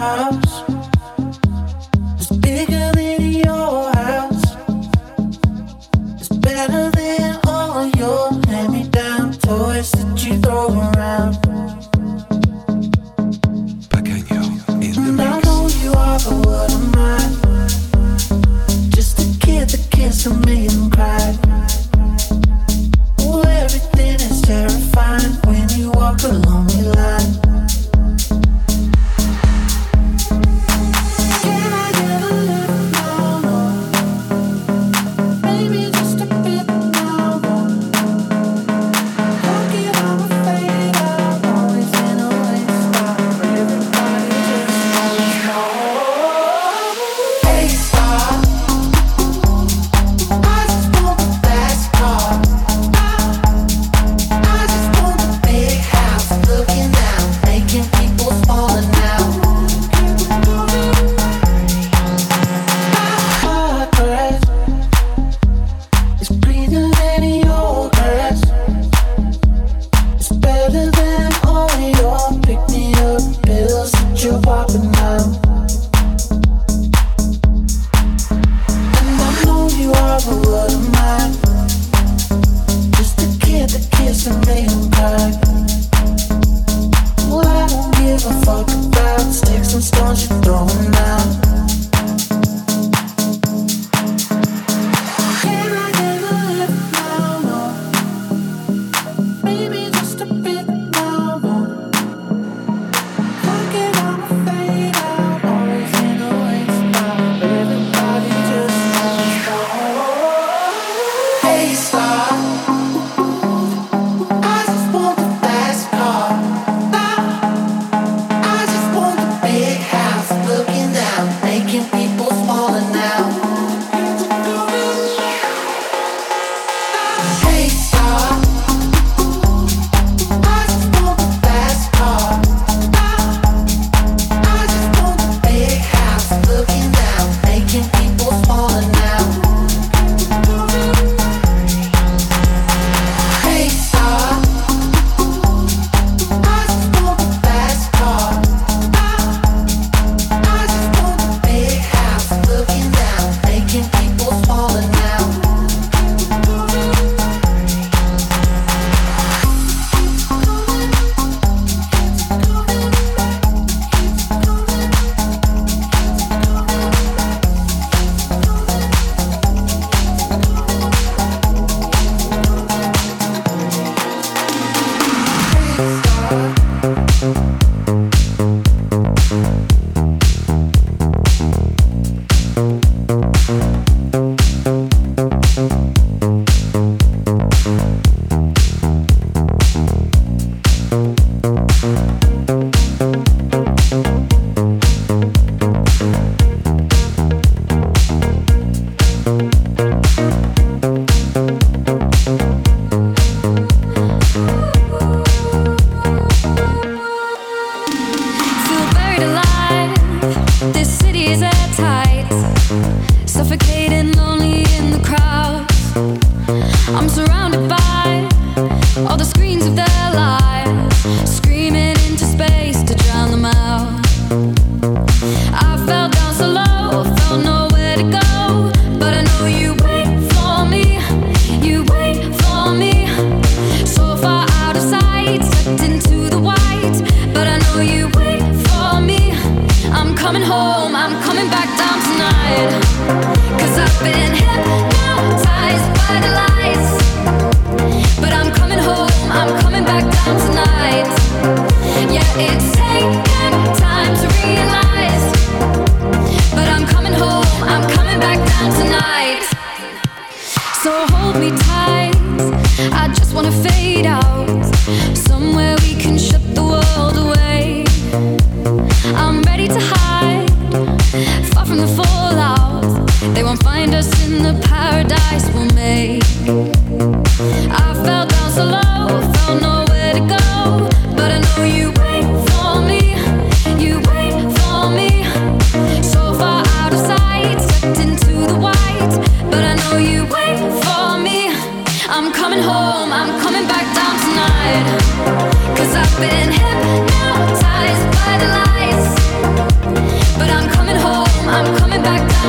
Cause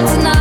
tonight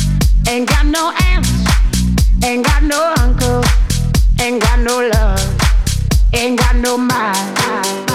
Ain't got no aunts, ain't got no uncle, ain't got no love, ain't got no mind.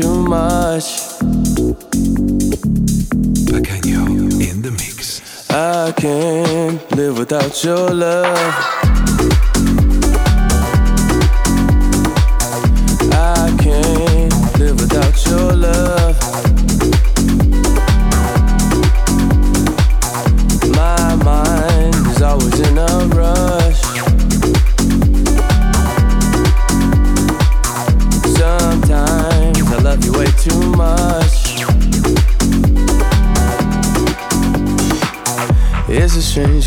Too much. Pequeño in the mix. I can't live without your love.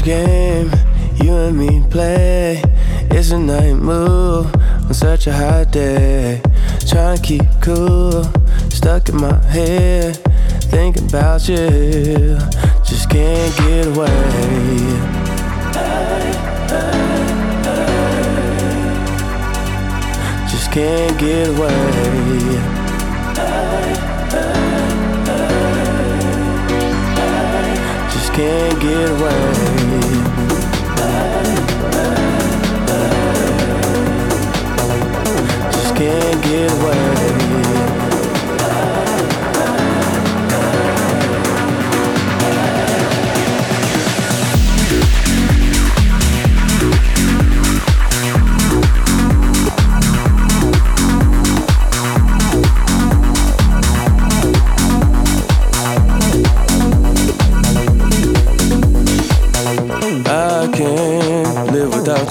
Game you and me play. It's a night move on such a hot day. Trying to keep cool, stuck in my head, thinking about you. Just can't get away. Just can't get away. Can't get away. Just can't get away.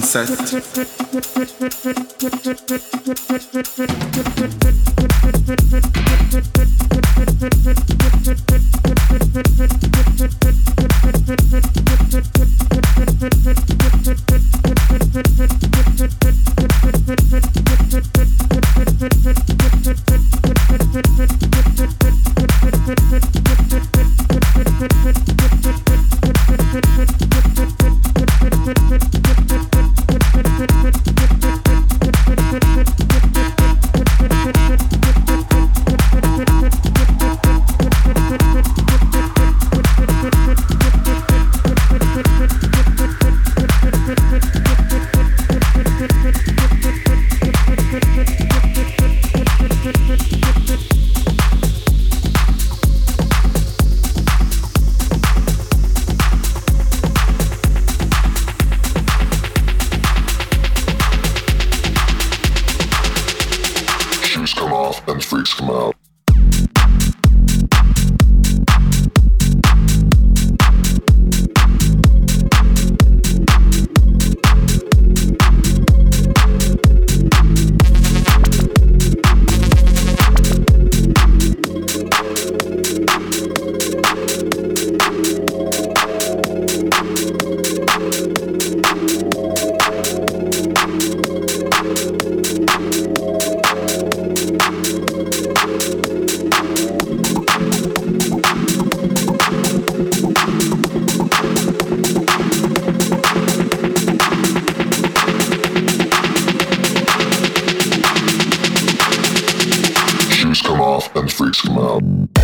Sunset. freaks come out.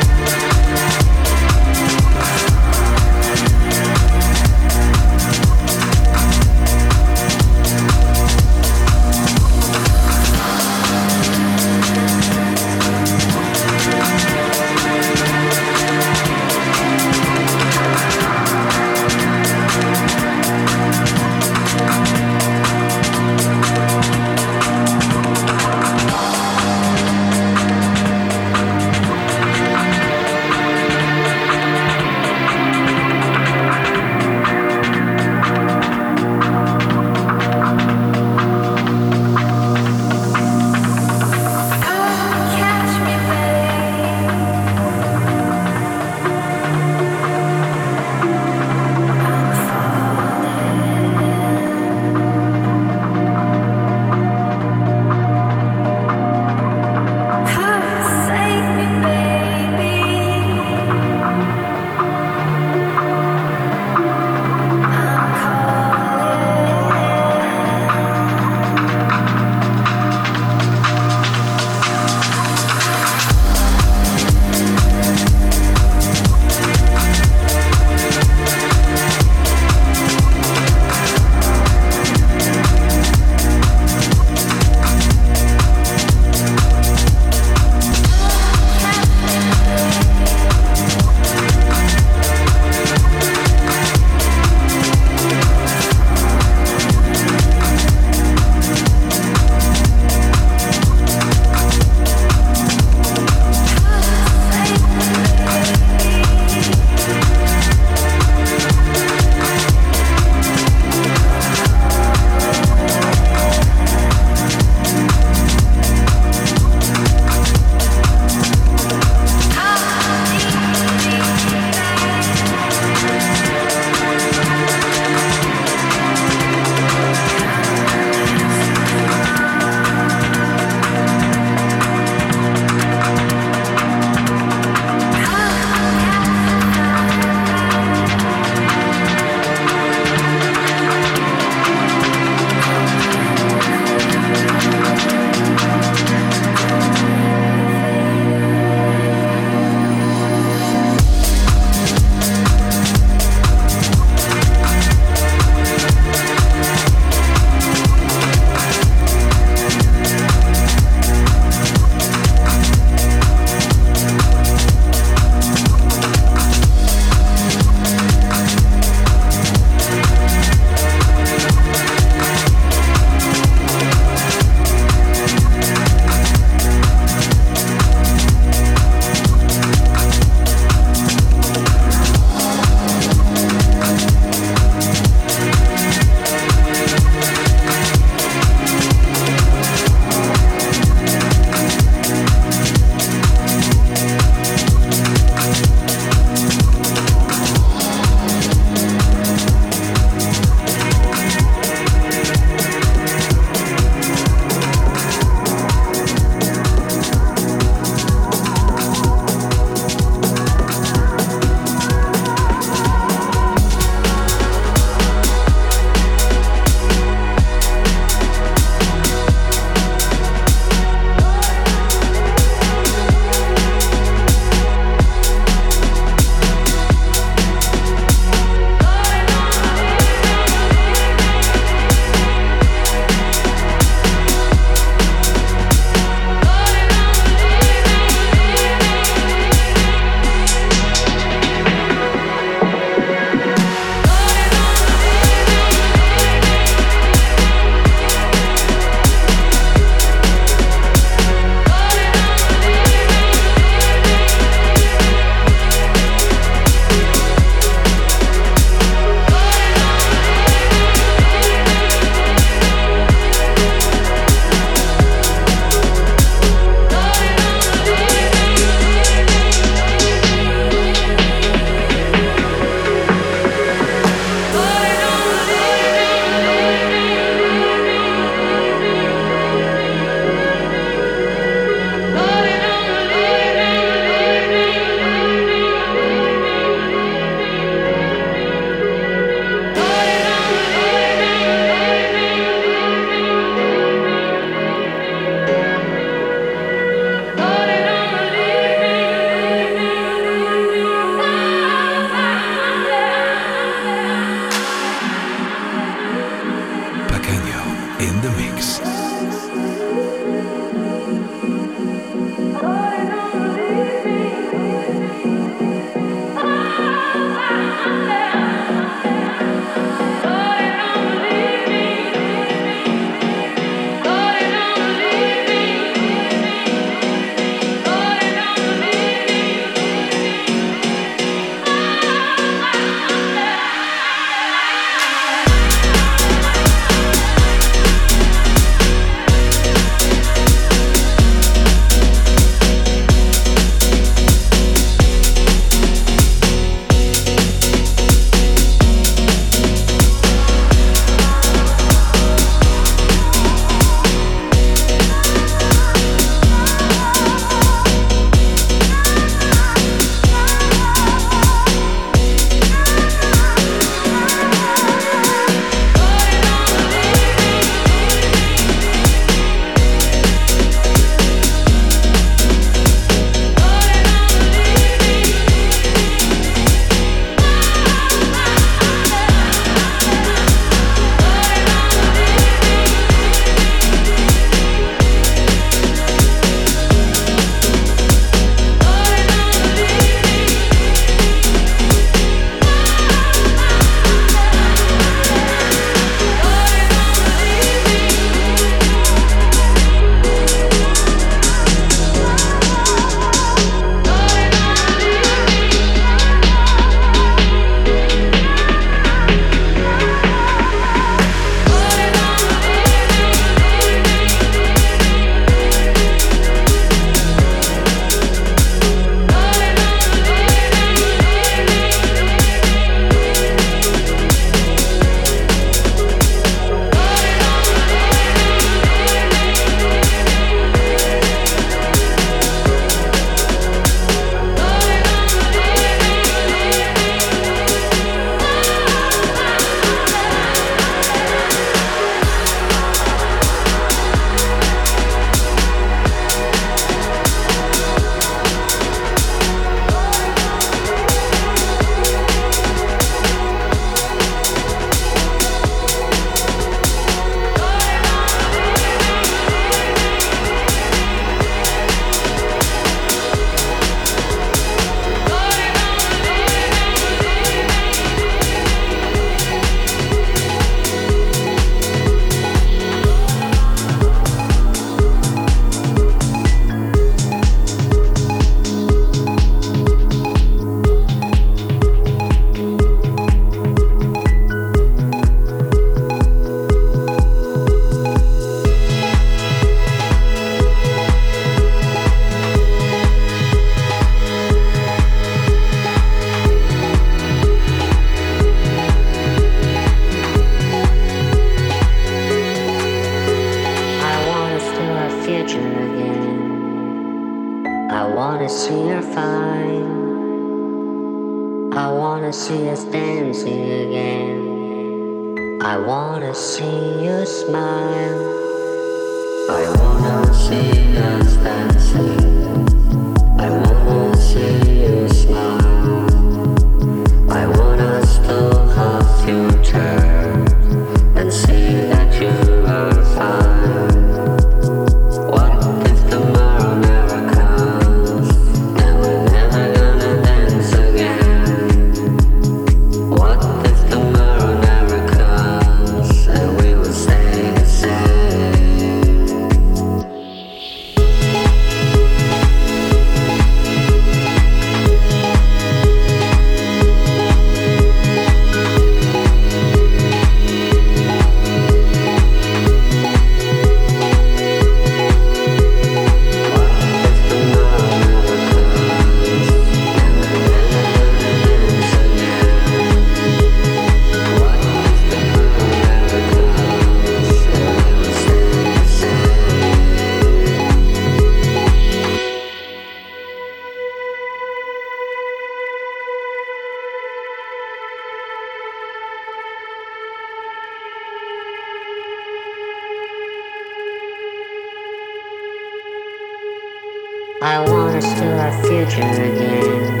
Future again.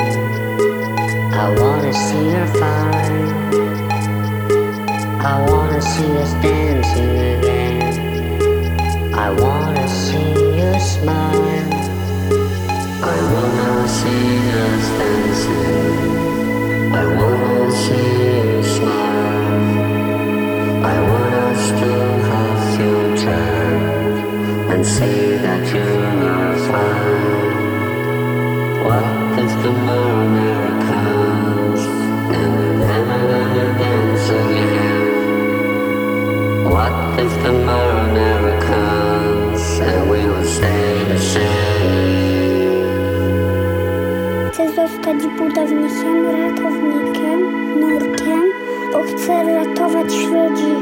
I wanna see her fine. I wanna see us dancing again. I wanna see you smile. I wanna see us dancing. I wanna see you smile. I want us to have future and see that you Chcę zostać budownikiem, ratownikiem, nurkiem, bo chcę ratować ludzi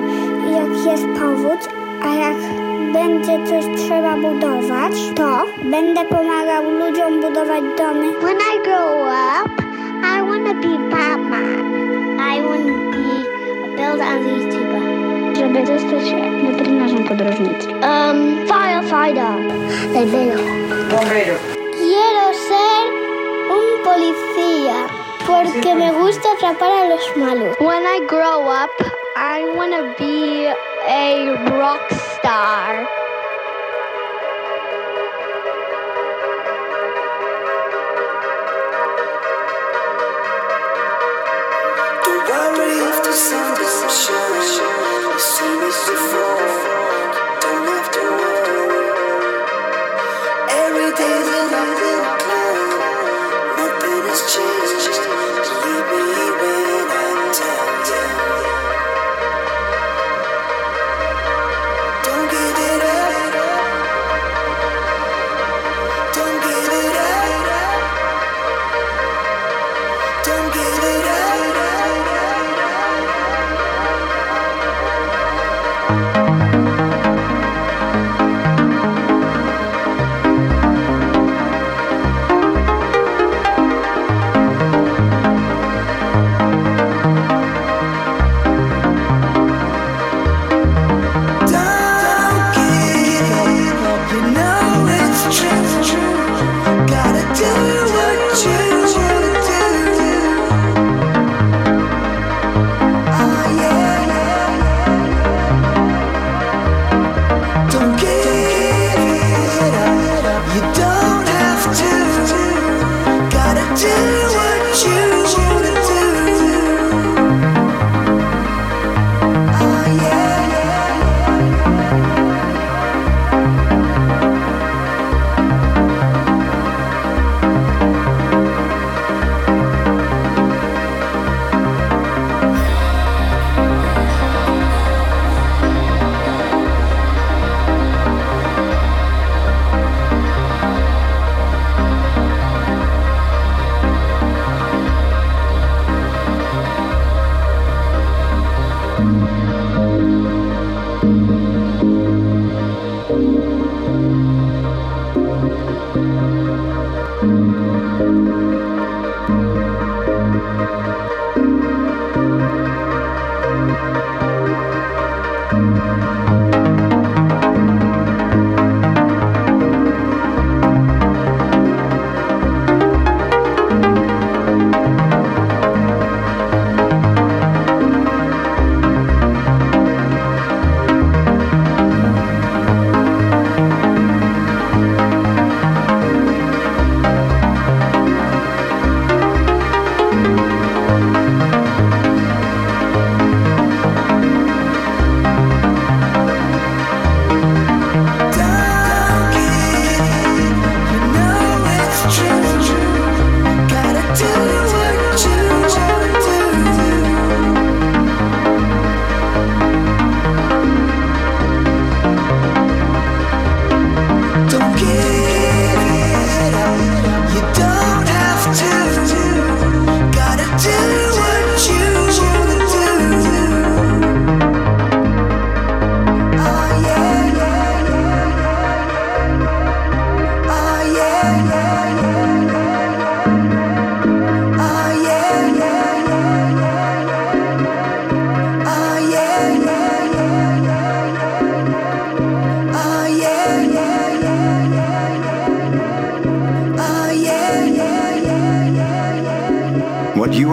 jak jest powódź, a jak będzie coś trzeba budować, to będę pomagał ludziom budować domy. Want to be Batman. I want to be a builder and a YouTuber. Żeby zostać weterynarzem podróżniczym. Um, firefighter. Bombero. Quiero ser un policía porque me gusta atrapar a los malos. When I grow up, I want to be a rock star.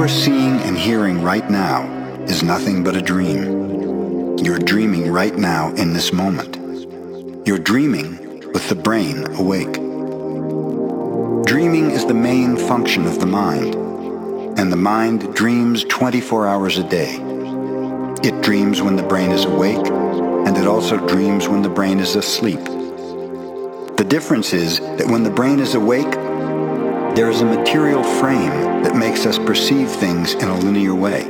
And hearing right now is nothing but a dream. You're dreaming right now in this moment. You're dreaming with the brain awake. Dreaming is the main function of the mind, and the mind dreams 24 hours a day. It dreams when the brain is awake, and it also dreams when the brain is asleep. The difference is that when the brain is awake, there is a material frame that makes us perceive things in a linear way.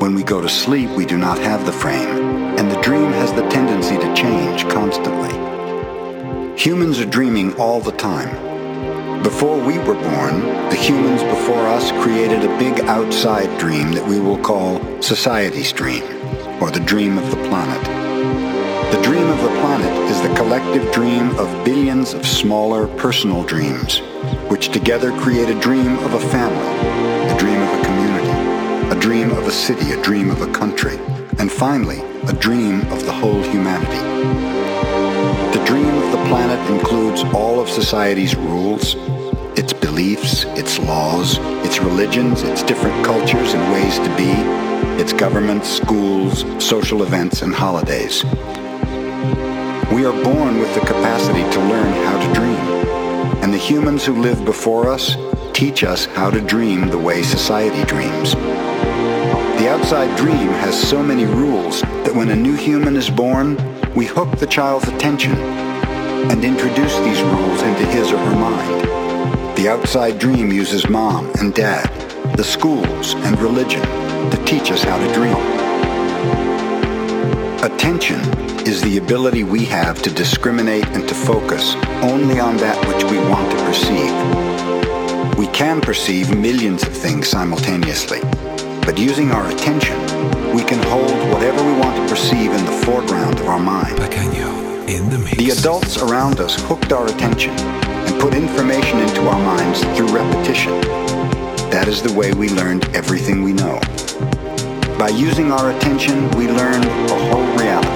When we go to sleep, we do not have the frame, and the dream has the tendency to change constantly. Humans are dreaming all the time. Before we were born, the humans before us created a big outside dream that we will call society's dream, or the dream of the planet. The dream of the planet is the collective dream of billions of smaller personal dreams, which together create a dream of a family, a dream of a community, a dream of a city, a dream of a country, and finally, a dream of the whole humanity. The dream of the planet includes all of society's rules, its beliefs, its laws, its religions, its different cultures and ways to be, its governments, schools, social events, and holidays. We are born with the capacity to learn how to dream. And the humans who lived before us teach us how to dream the way society dreams. The outside dream has so many rules that when a new human is born, we hook the child's attention and introduce these rules into his or her mind. The outside dream uses mom and dad, the schools and religion to teach us how to dream. Attention is the ability we have to discriminate and to focus only on that which we want to perceive. We can perceive millions of things simultaneously, but using our attention, we can hold whatever we want to perceive in the foreground of our mind. in the. The adults around us hooked our attention and put information into our minds through repetition. That is the way we learned everything we know. By using our attention, we learned a whole reality whole dream. We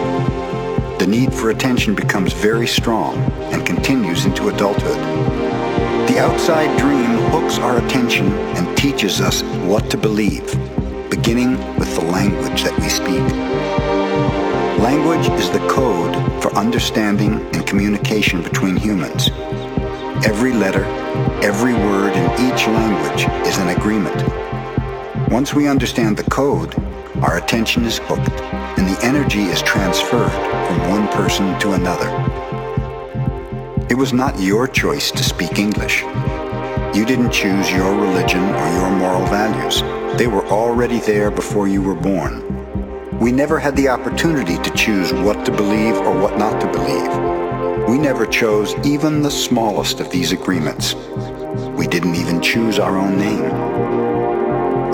need for attention becomes very strong and continues into adulthood. The outside dream hooks our attention and teaches us what to believe, beginning with the language that we speak. Language is the code for understanding and communication between humans. Every letter, every word in each language is an agreement. Once we understand the code, our attention is hooked and the energy is transferred from one person to another. It was not your choice to speak English. You didn't choose your religion or your moral values. They were already there before you were born. We never had the opportunity to choose what to believe or what not to believe. We never chose even the smallest of these agreements. We didn't even choose our own name.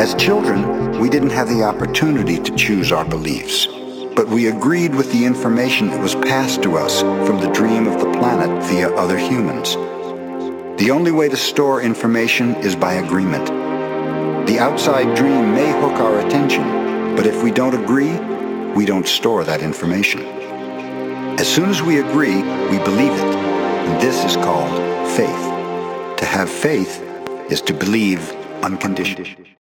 As children, we didn't have the opportunity to choose our beliefs, but we agreed with the information that was passed to us from the dream of the planet via other humans. The only way to store information is by agreement. The outside dream may hook our attention, but if we don't agree, we don't store that information. As soon as we agree, we believe it, and this is called faith. To have faith is to believe unconditionally.